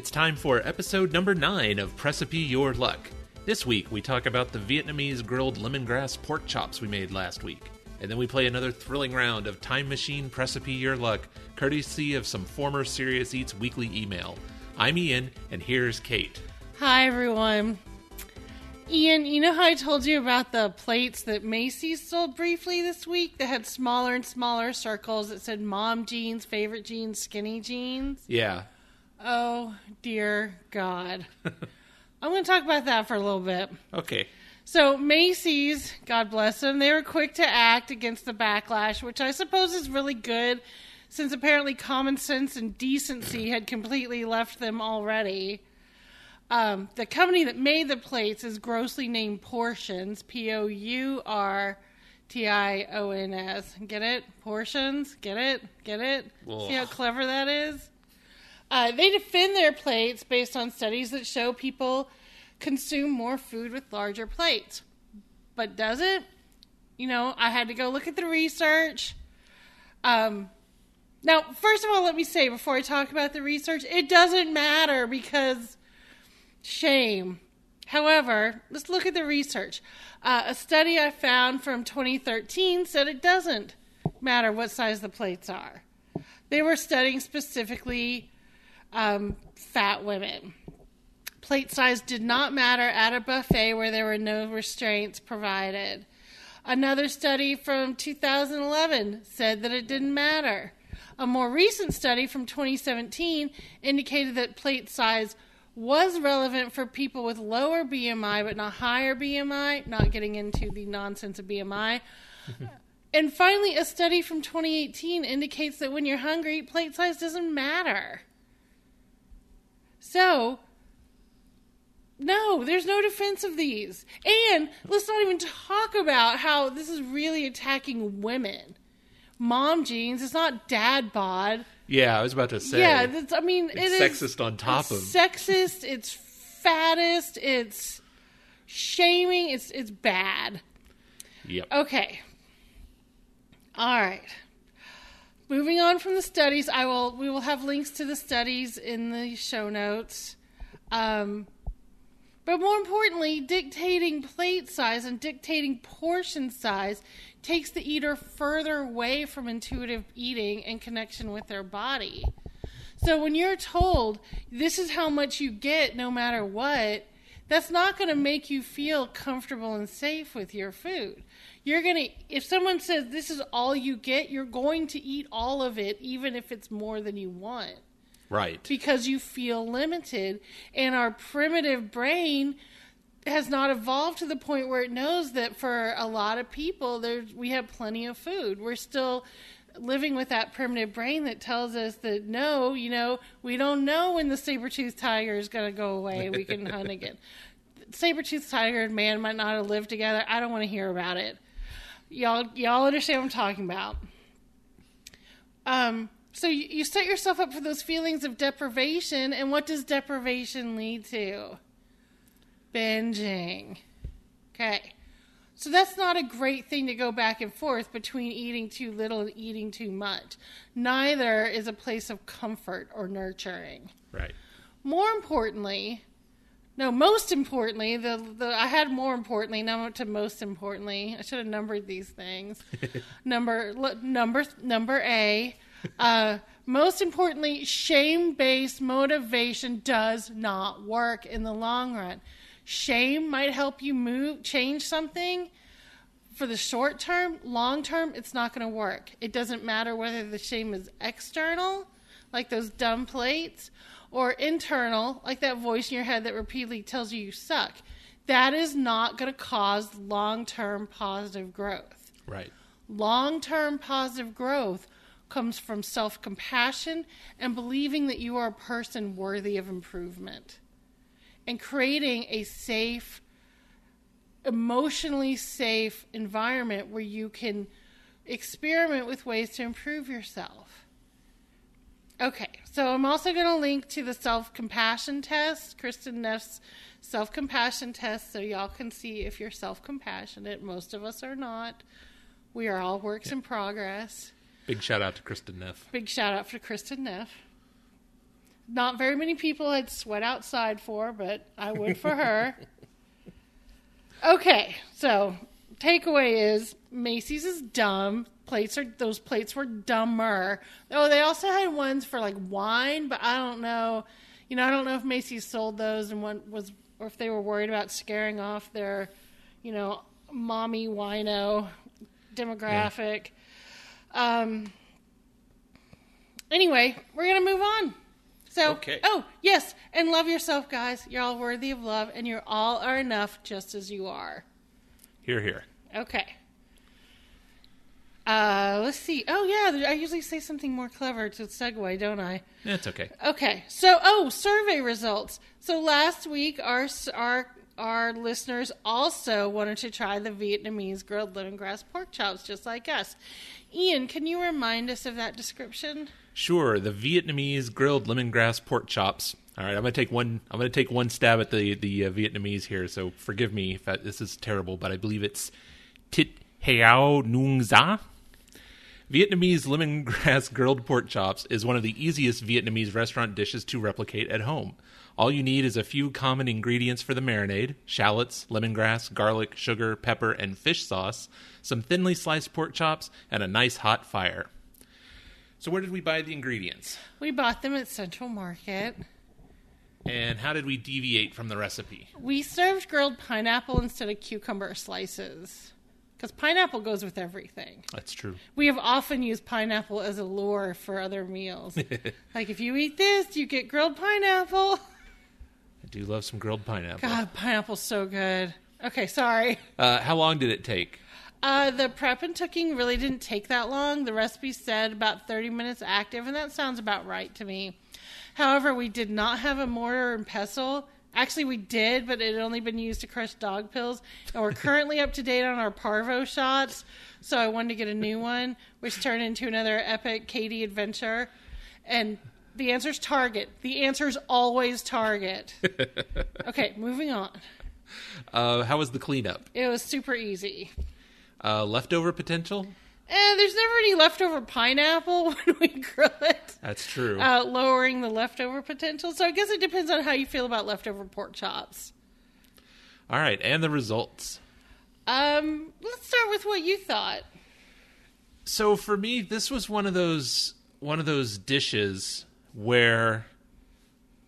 It's time for episode number 9 of Precipe Your Luck. This week we talk about the Vietnamese grilled lemongrass pork chops we made last week. And then we play another thrilling round of Time Machine Precipe Your Luck, courtesy of some former Serious Eats weekly email. I'm Ian, and here's Kate. Hi, everyone. Ian, you know how I told you about the plates that Macy's sold briefly this week that had smaller and smaller circles that said mom jeans, favorite jeans, skinny jeans? Yeah. Oh, dear God. I'm going to talk about that for a little bit. Okay. So, Macy's, God bless them, they were quick to act against the backlash, which I suppose is really good since apparently common sense and decency had completely left them already. Um, the company that made the plates is grossly named Pourtions, P O U R T I O N S. Get it? Pourtions? Get it? Get it? Ugh. See how clever that is? Uh, they defend their plates based on studies that show people consume more food with larger plates. But does it? You know, I had to go look at the research. Um, now, first of all, let me say before I talk about the research, it doesn't matter because shame. However, let's look at the research. Uh, a study I found from 2013 said it doesn't matter what size the plates are. They were studying specifically um, fat women. Plate size did not matter at a buffet where there were no restraints provided. Another study from 2011 said that it didn't matter. A more recent study from 2017 indicated that plate size was relevant for people with lower BMI but not higher BMI, not getting into the nonsense of BMI. and finally, a study from 2018 indicates that when you're hungry, plate size doesn't matter. So, no, there's no defense of these. And let's not even talk about how this is really attacking women. Mom jeans, it's not dad bod. Yeah, I was about to say. Yeah, that's, I mean, It's it is sexist on top it's of- sexist. It's fattest. It's shaming. It's it's bad. Yep. Okay. All right. Moving on from the studies, I will we will have links to the studies in the show notes. Um, but more importantly, dictating plate size and dictating portion size takes the eater further away from intuitive eating and connection with their body. So when you're told this is how much you get no matter what, that's not going to make you feel comfortable and safe with your food. You're going to if someone says this is all you get, you're going to eat all of it even if it's more than you want. Right. because you feel limited and our primitive brain has not evolved to the point where it knows that for a lot of people there's we have plenty of food. We're still living with that primitive brain that tells us that no you know we don't know when the saber-toothed tiger is going to go away. We can hunt again. Saber-toothed tiger and man might not have lived together. I don't want to hear about it y'all y'all understand what i'm talking about um, so you, you set yourself up for those feelings of deprivation, and what does deprivation lead to? Binging. Okay. So that's not a great thing to go back and forth between eating too little and eating too much. Neither is a place of comfort or nurturing. Right. More importantly, no, most importantly, the, the I had more importantly, now to most importantly. I should have numbered these things. number number number A. Uh, most importantly, shame-based motivation does not work in the long run. Shame might help you move, change something for the short term. Long term, it's not going to work. It doesn't matter whether the shame is external, like those dumb plates, or internal, like that voice in your head that repeatedly tells you you suck. That is not going to cause long term positive growth. Right. Long term positive growth comes from self compassion and believing that you are a person worthy of improvement and creating a safe, emotionally safe environment where you can experiment with ways to improve yourself. Okay, so I'm also going to link to the self compassion test, Kristin Neff's self compassion test, so y'all can see if you're self compassionate. Most of us are not. We are all works in progress. Big shout out to Kristin Neff. Big shout out for Kristin Neff. not very many people had sweat outside for, but I would for her. Okay, so takeaway is Macy's is dumb. Plates are those plates were dumber. Oh, they also had ones for like wine, but I don't know. You know, I don't know if Macy's sold those and what was or if they were worried about scaring off their, you know, mommy wino demographic. Um anyway, we're going to move on. So, Okay. oh, yes, and love yourself, guys. You're all worthy of love, and you're all are enough just as you are. Here, here. Okay. Uh, let's see. Oh, yeah, I usually say something more clever to segue, don't I? That's okay. Okay. So, oh, survey results. So last week, our our our listeners also wanted to try the Vietnamese grilled lemongrass pork chops, just like us. Ian, can you remind us of that description? Sure, the Vietnamese grilled lemongrass pork chops. All right, I'm gonna take one. I'm gonna take one stab at the the uh, Vietnamese here. So forgive me if that, this is terrible, but I believe it's Tit Hao Nung Za. Vietnamese lemongrass grilled pork chops is one of the easiest Vietnamese restaurant dishes to replicate at home. All you need is a few common ingredients for the marinade shallots, lemongrass, garlic, sugar, pepper, and fish sauce, some thinly sliced pork chops, and a nice hot fire. So, where did we buy the ingredients? We bought them at Central Market. And how did we deviate from the recipe? We served grilled pineapple instead of cucumber slices. Because pineapple goes with everything. That's true. We have often used pineapple as a lure for other meals. like, if you eat this, you get grilled pineapple. I do love some grilled pineapple. God, pineapple's so good. Okay, sorry. Uh, how long did it take? Uh, the prep and cooking really didn't take that long. The recipe said about 30 minutes active, and that sounds about right to me. However, we did not have a mortar and pestle. Actually, we did, but it had only been used to crush dog pills. And we're currently up to date on our parvo shots, so I wanted to get a new one, which turned into another epic Katie adventure. And the answer's Target. The answer's always Target. okay, moving on. Uh, how was the cleanup? It was super easy. Uh, leftover potential? Eh, there's never any leftover pineapple when we grill it, That's true. uh, lowering the leftover potential. So I guess it depends on how you feel about leftover pork chops. All right, and the results. Um, let's start with what you thought. So for me, this was one of those one of those dishes where,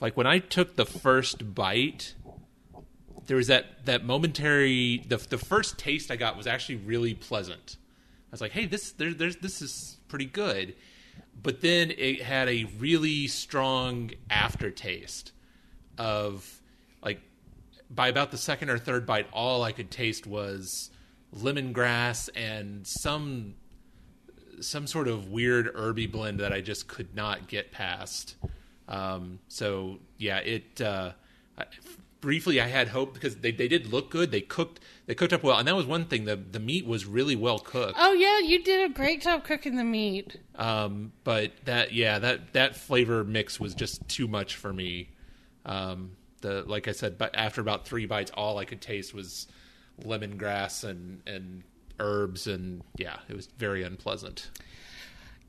like, when I took the first bite, there was that that momentary. the The first taste I got was actually really pleasant. I was like, "Hey, this there, there's this is pretty good," but then it had a really strong aftertaste of like by about the second or third bite, all I could taste was lemongrass and some some sort of weird herby blend that I just could not get past. Um, so yeah, it uh, briefly I had hope because they, they did look good. They cooked they cooked up well, and that was one thing. the The meat was really well cooked. Oh yeah, you did a great job cooking the meat. Um, but that yeah that that flavor mix was just too much for me. Um, the like I said, but after about three bites, all I could taste was lemongrass and and herbs, and yeah, it was very unpleasant.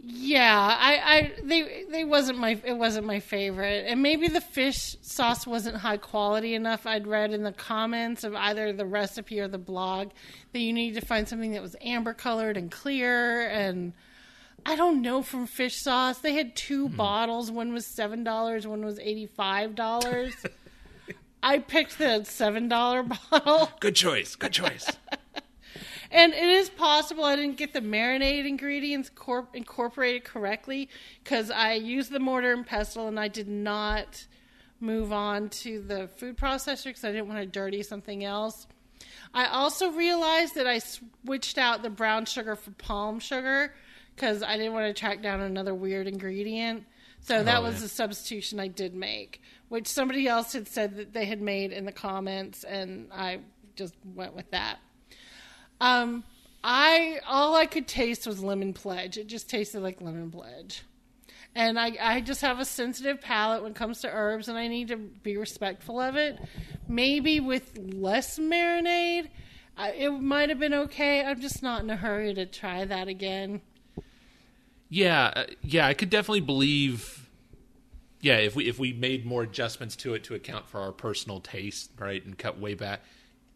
Yeah, I, I, they, they wasn't my, it wasn't my favorite, and maybe the fish sauce wasn't high quality enough. I'd read in the comments of either the recipe or the blog that you need to find something that was amber colored and clear, and I don't know from fish sauce. They had two hmm. bottles. One was seven dollars. One was eighty five dollars. I picked the seven dollar bottle. Good choice. Good choice. And it is possible I didn't get the marinade ingredients corp- incorporated correctly because I used the mortar and pestle and I did not move on to the food processor because I didn't want to dirty something else. I also realized that I switched out the brown sugar for palm sugar because I didn't want to track down another weird ingredient. So oh, that Oh, was yeah. a substitution I did make, which somebody else had said that they had made in the comments, and I just went with that. Um, I all I could taste was lemon pledge. It just tasted like lemon pledge, and I I just have a sensitive palate when it comes to herbs, and I need to be respectful of it. Maybe with less marinade, I, it might have been okay. I'm just not in a hurry to try that again. Yeah, uh, yeah, I could definitely believe. yeah, if we if we made more adjustments to it to account for our personal taste, right, and cut way back,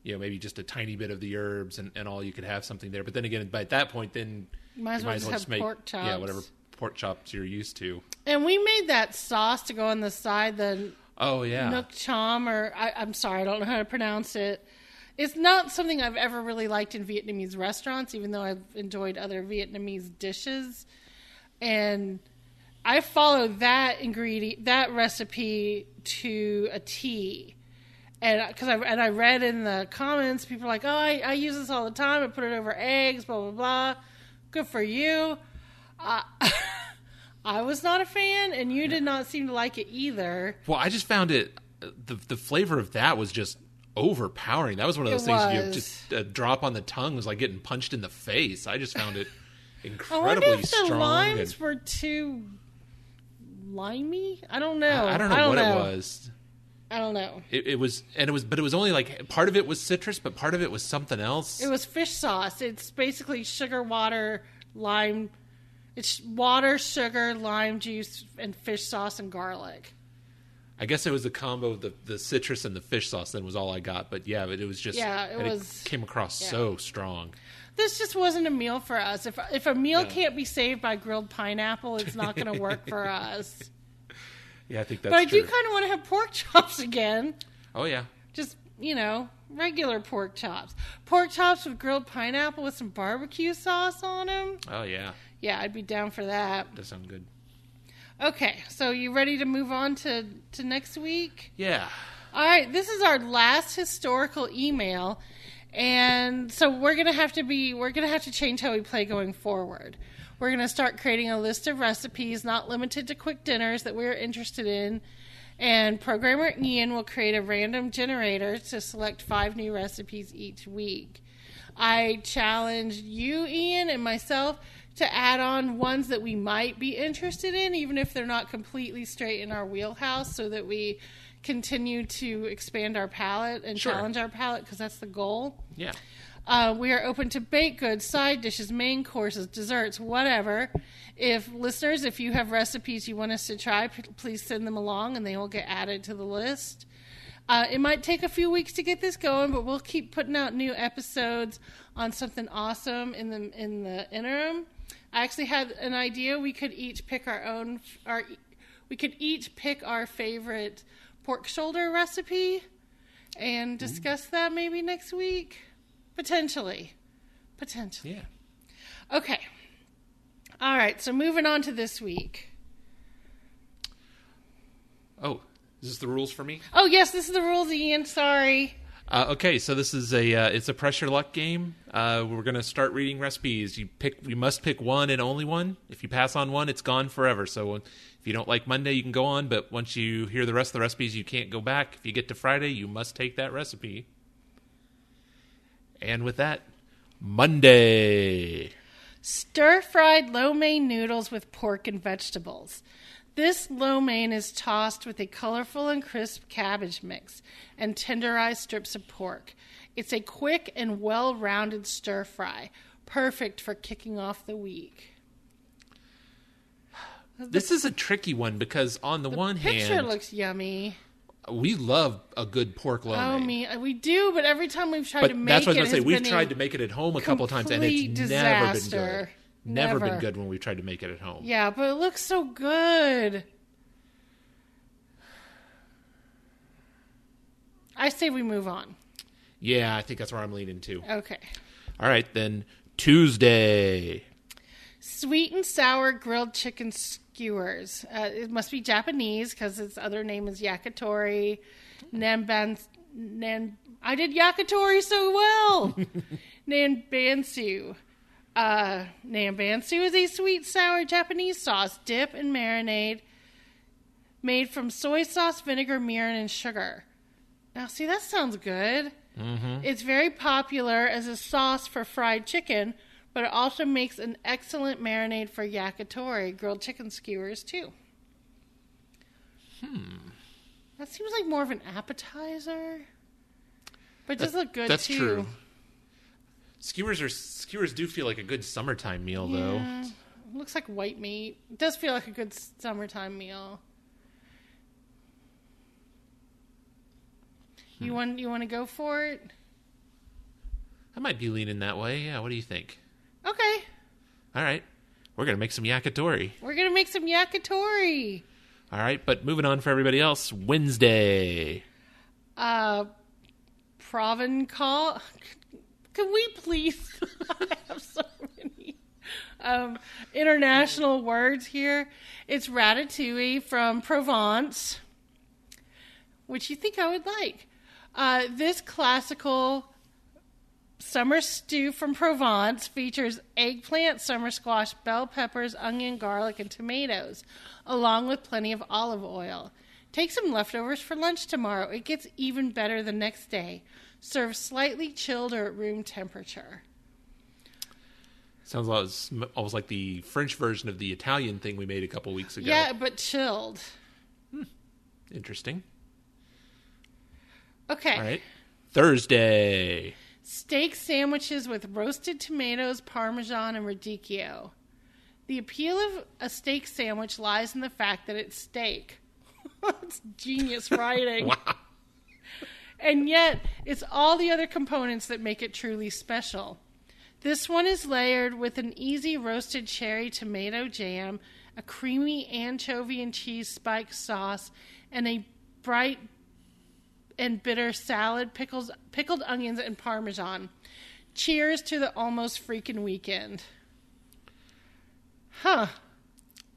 you know, maybe just a tiny bit of the herbs and, and all, you could have something there. But then again, by that point, then Might as you well just have pork chops. yeah whatever pork chops you're used to. And we made that sauce to go on the side, the Oh yeah, Nook Chom, or I, I'm sorry, I don't know how to pronounce it. It's not something I've ever really liked in Vietnamese restaurants, even though I've enjoyed other Vietnamese dishes. And I follow that ingredient, that recipe to a T. And because I and I read in the comments, people are like, "Oh, I, I use this all the time. I put it over eggs, blah blah blah. Good for you." Uh, I was not a fan, and you did not seem to like it either. Well, I just found it the the flavor of that was just overpowering. That was one of those It things you just a drop on the tongue was like getting punched in the face. I just found it I incredibly wonder if the strong. limes and- were too limey. I don't know. I don't know what it was. I don't know. It, it was, and it was, but it was only like part of it was citrus, but part of it was something else. It was fish sauce. It's basically sugar, water, lime. It's water, sugar, lime juice, and fish sauce and garlic. I guess it was a combo of the, the citrus and the fish sauce. Then was all I got. But yeah, but it was just Yeah, it was- came across yeah. so strong. This just wasn't a meal for us. If if a meal No. can't be saved by grilled pineapple, it's not going to work for us. Yeah, I think that's but I true. do kind of want to have pork chops again. oh yeah, just you know regular pork chops. Pork chops with grilled pineapple with some barbecue sauce on them oh yeah, yeah i'd be down for that. Does sound good. okay so you ready to move on to to next week? Yeah, all right this is our last historical email and so we're gonna have to be we're gonna have to change how we play going forward we're gonna start creating a list of recipes not limited to quick dinners that we're interested in and programmer ian will create a random generator to select five new recipes each week i challenge you ian and myself to add on ones that we might be interested in even if they're not completely straight in our wheelhouse so that we continue to expand our palate and Sure. challenge our palate because that's the goal yeah. Uh, we are open to baked goods, side dishes, main courses, desserts, whatever. If listeners, if you have recipes you want us to try, p- please send them along and they will get added to the list. Uh, it might take a few weeks to get this going, but we'll keep putting out new episodes on something awesome in the in the interim. I actually had an idea. We could each pick our own. Our we could each pick our favorite pork shoulder recipe and discuss that maybe next week. Potentially. Potentially. Yeah. Okay. All right, so moving on to this week. Oh, is this the rules for me? Oh, yes, this is the rules, Ian. Sorry. Uh, okay, so this is a uh, it's a press your luck game. Uh, we're gonna start reading recipes. You pick, you must pick one and only one. If you pass on one, it's gone forever. So if you don't like Monday, you can go on. But once you hear the rest of the recipes, you can't go back. If you get to Friday, you must take that recipe. And with that, Monday. Stir fried lo mein noodles with pork and vegetables. This lo mein is tossed with a colorful and crisp cabbage mix and tenderized strips of pork. It's a quick and well rounded stir fry, perfect for kicking off the week. This is a tricky one because on the, one Picture hand, looks yummy. We love a good pork lo Oh, mein. me, uh, we do, but every time we've tried But to make it, that's what I was going to say. We've tried to make it at home a couple times, and it's complete never been good. Never, been good when we've tried to make it at home. Yeah, but it looks so good. I say we move on. Yeah, I think that's where I'm leaning to. Okay. All right, then Tuesday. Sweet and sour grilled chicken skewers. Uh, it must be Japanese because its other name is yakitori. Namban. Nan, I did yakitori so well. Nanbansu. Uh, Nambansu is a sweet sour Japanese sauce, dip and marinade, made from soy sauce, vinegar, mirin, and sugar. Now, see, that sounds good. It's very popular as a sauce for fried chicken, but it also makes an excellent marinade for yakitori, grilled chicken skewers, too. Hmm. That seems like more of an appetizer. But it does that, look good that's too. true. Skewers are skewers do feel like a good summertime meal yeah. though. Looks like white meat. It does feel like a good summertime meal. Hmm. You want you want to go for it? I might be leaning that way. Yeah, what do you think? Okay, All right. We're going to make some yakitori. we're gonna make some yakitori. All right, but moving on for everybody else, Wednesday. Uh, Provencal. Can we please? I have so many um, international words here. It's ratatouille from Provence, which you think I would like. Uh, this classical summer stew from Provence features eggplant, summer squash, bell peppers, onion, garlic, and tomatoes, along with plenty of olive oil. Take some leftovers for lunch tomorrow. It gets even better the next day. Serve slightly chilled or at room temperature. Sounds almost, almost like the French version of the Italian thing we made a couple weeks ago. Yeah, but chilled. Hmm. Interesting. Okay. All right. Thursday. Steak sandwiches with roasted tomatoes, parmesan, and radicchio. The appeal of a steak sandwich lies in the fact that it's steak. it's genius writing. Wow. And yet, it's all the other components that make it truly special. This one is layered with an easy roasted cherry tomato jam, a creamy anchovy and cheese spike sauce, and a bright and bitter salad, pickles, pickled onions, and parmesan. Cheers to the almost freaking weekend. Huh.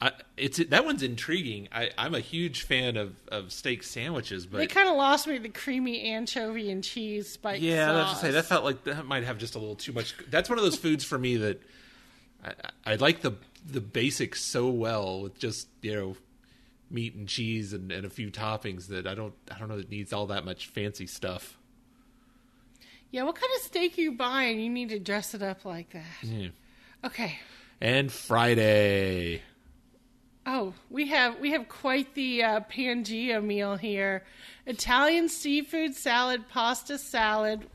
I, it's that one's intriguing. I, I'm a huge fan of, of steak sandwiches, but They kind of lost me the creamy anchovy and cheese spike yeah, I have to say that felt like that might have just a little too much. That's one of those foods for me that I, I like the the basics so well with just you know meat and cheese and, and a few toppings that I don't I don't know that it needs all that much fancy stuff. Yeah, what kind of steak are you buying? You need to dress it up like that. Yeah. Okay. And Friday. Oh, we have we have quite the uh, Pangea meal here: Italian seafood salad, pasta salad,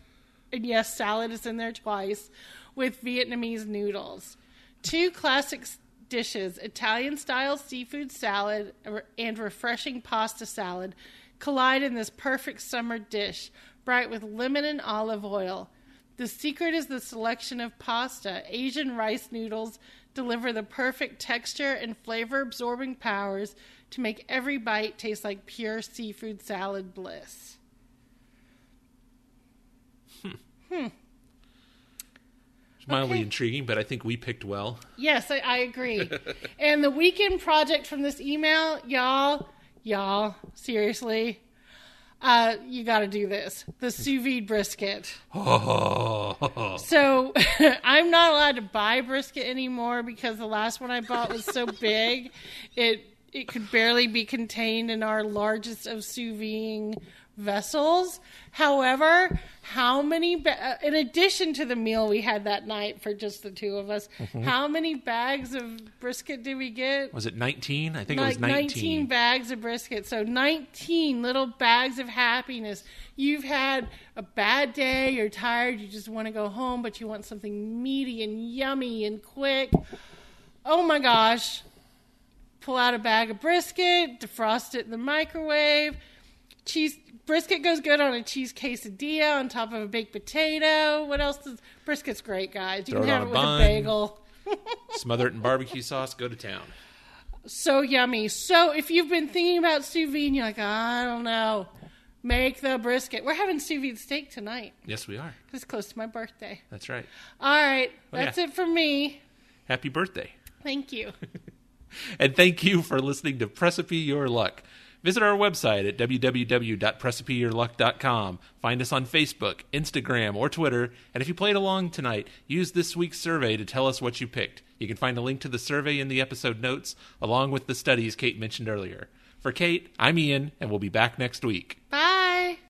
and yes, salad is in there twice, with Vietnamese noodles. Two classic dishes: Italian style seafood salad and refreshing pasta salad collide in this perfect summer dish, bright with lemon and olive oil. The secret is the selection of pasta. Asian rice noodles deliver the perfect texture and flavor absorbing powers to make every bite taste like pure seafood salad bliss. It's mildly Okay. intriguing, but I think we picked well. Yes, I, I agree. and the weekend project from this email, y'all, y'all, seriously, uh, you got to do this the sous vide brisket. Oh, So I'm not allowed to buy brisket anymore because the last one I bought was so big, it it could barely be contained in our largest of sous vide vessels. However, how many, ba- uh, in addition to the meal we had that night for just the two of us, how many bags of brisket did we get? was it 19? I think it like was 19. bags of brisket. So 19 little bags of happiness. You've had a bad day, you're tired, you just want to go home, but you want something meaty and yummy and quick. Oh my gosh. Pull out a bag of brisket, defrost it in the microwave. Cheese brisket goes good on a cheese quesadilla on top of a baked potato. What else does brisket's great, guys. You Throw can have it a with bun. a bagel. Smother it in barbecue sauce, go to town. so yummy. So if you've been thinking about sous vide and you're like, I don't know, make the brisket. We're having sous vide steak tonight. Yes, we are. It's close to my birthday. That's right. All right, Oh, that's yeah. it for me. Happy birthday. Thank you. And thank you for listening to Precipe Your Luck. Visit our website at www.precipeyourluck.com. Find us on Facebook, Instagram, or Twitter. And if you played along tonight, use this week's survey to tell us what you picked. You can find a link to the survey in the episode notes, along with the studies Kate mentioned earlier. For Kate, I'm Ian, and we'll be back next week. Bye.